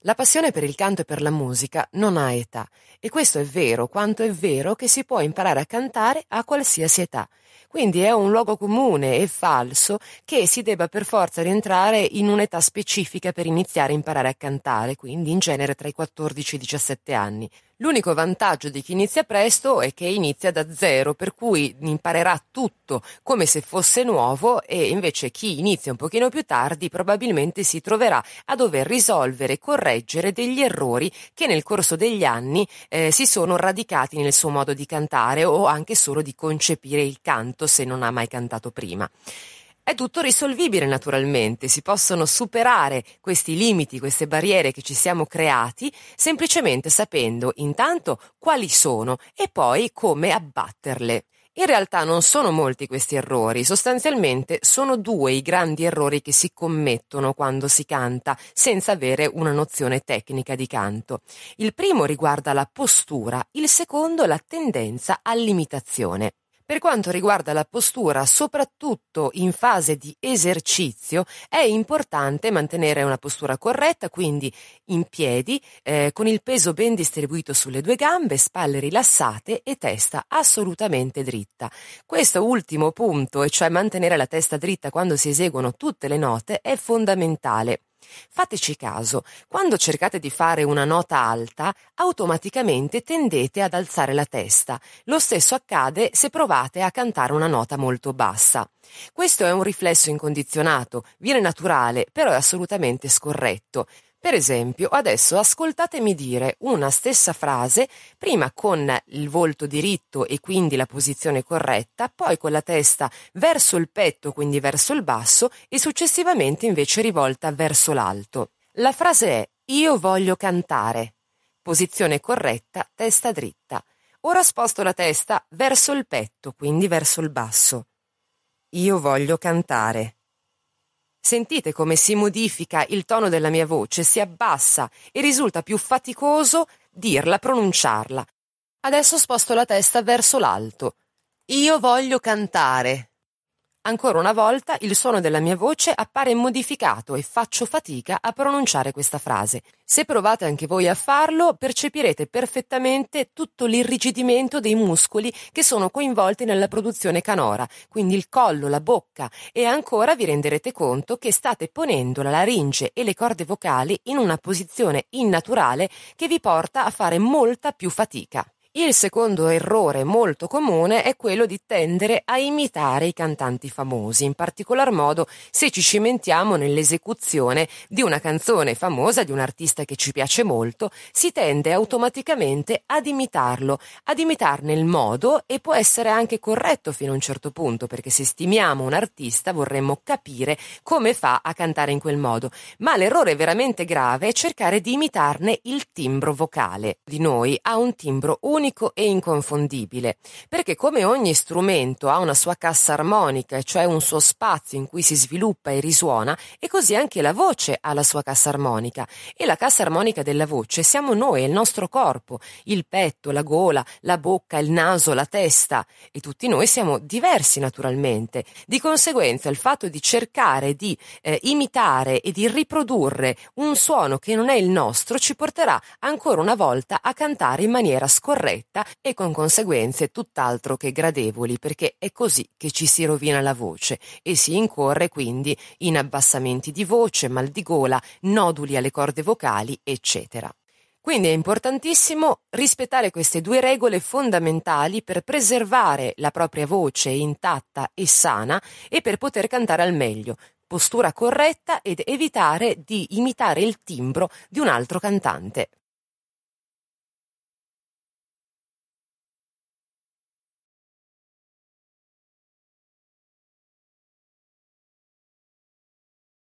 La passione per il canto e per la musica non ha età e questo è vero quanto è vero che si può imparare a cantare a qualsiasi età. Quindi è un luogo comune e falso che si debba per forza rientrare in un'età specifica per iniziare a imparare a cantare, quindi in genere tra i 14 e i 17 anni. L'unico vantaggio di chi inizia presto è che inizia da zero, per cui imparerà tutto come se fosse nuovo e invece chi inizia un pochino più tardi probabilmente si troverà a dover risolvere e correggere degli errori che nel corso degli anni eh, si sono radicati nel suo modo di cantare o anche solo di concepire il canto se non ha mai cantato prima. È tutto risolvibile naturalmente, si possono superare questi limiti, queste barriere che ci siamo creati, semplicemente sapendo intanto quali sono e poi come abbatterle. In realtà non sono molti questi errori, sostanzialmente sono due i grandi errori che si commettono quando si canta senza avere una nozione tecnica di canto. Il primo riguarda la postura, il secondo la tendenza all'imitazione. Per quanto riguarda la postura, soprattutto in fase di esercizio, è importante mantenere una postura corretta, quindi in piedi, eh, con il peso ben distribuito sulle due gambe, spalle rilassate e testa assolutamente dritta. Questo ultimo punto, e cioè mantenere la testa dritta quando si eseguono tutte le note, è fondamentale. Fateci caso, quando cercate di fare una nota alta, automaticamente tendete ad alzare la testa. Lo stesso accade se provate a cantare una nota molto bassa. Questo è un riflesso incondizionato, viene naturale, però è assolutamente scorretto. Per esempio, adesso ascoltatemi dire una stessa frase, prima con il volto diritto e quindi la posizione corretta, poi con la testa verso il petto, quindi verso il basso, e successivamente invece rivolta verso l'alto. La frase è Io voglio cantare. Posizione corretta, testa dritta. Ora sposto la testa verso il petto, quindi verso il basso. Io voglio cantare. Sentite come si modifica il tono della mia voce, si abbassa e risulta più faticoso dirla, pronunciarla. Adesso sposto la testa verso l'alto. Io voglio cantare. Ancora una volta il suono della mia voce appare modificato e faccio fatica a pronunciare questa frase. Se provate anche voi a farlo, percepirete perfettamente tutto l'irrigidimento dei muscoli che sono coinvolti nella produzione canora, quindi il collo, la bocca e ancora vi renderete conto che state ponendo la laringe e le corde vocali in una posizione innaturale che vi porta a fare molta più fatica. Il secondo errore molto comune è quello di tendere a imitare i cantanti famosi, in particolar modo se ci cimentiamo nell'esecuzione di una canzone famosa di un artista che ci piace molto, si tende automaticamente ad imitarlo, ad imitarne il modo e può essere anche corretto fino a un certo punto, perché se stimiamo un artista vorremmo capire come fa a cantare in quel modo, ma l'errore veramente grave è cercare di imitarne il timbro vocale. Di noi ha un timbro unico unico e inconfondibile, perché come ogni strumento ha una sua cassa armonica, cioè un suo spazio in cui si sviluppa e risuona, e così anche la voce ha la sua cassa armonica. E la cassa armonica della voce siamo noi, il nostro corpo, il petto, la gola, la bocca, il naso, la testa, e tutti noi siamo diversi naturalmente. Di conseguenza il fatto di cercare di eh, imitare e di riprodurre un suono che non è il nostro ci porterà ancora una volta a cantare in maniera scorretta fretta e con conseguenze tutt'altro che gradevoli perché è così che ci si rovina la voce e si incorre quindi in abbassamenti di voce, mal di gola, noduli alle corde vocali, eccetera. Quindi è importantissimo rispettare queste due regole fondamentali per preservare la propria voce intatta e sana e per poter cantare al meglio, postura corretta ed evitare di imitare il timbro di un altro cantante.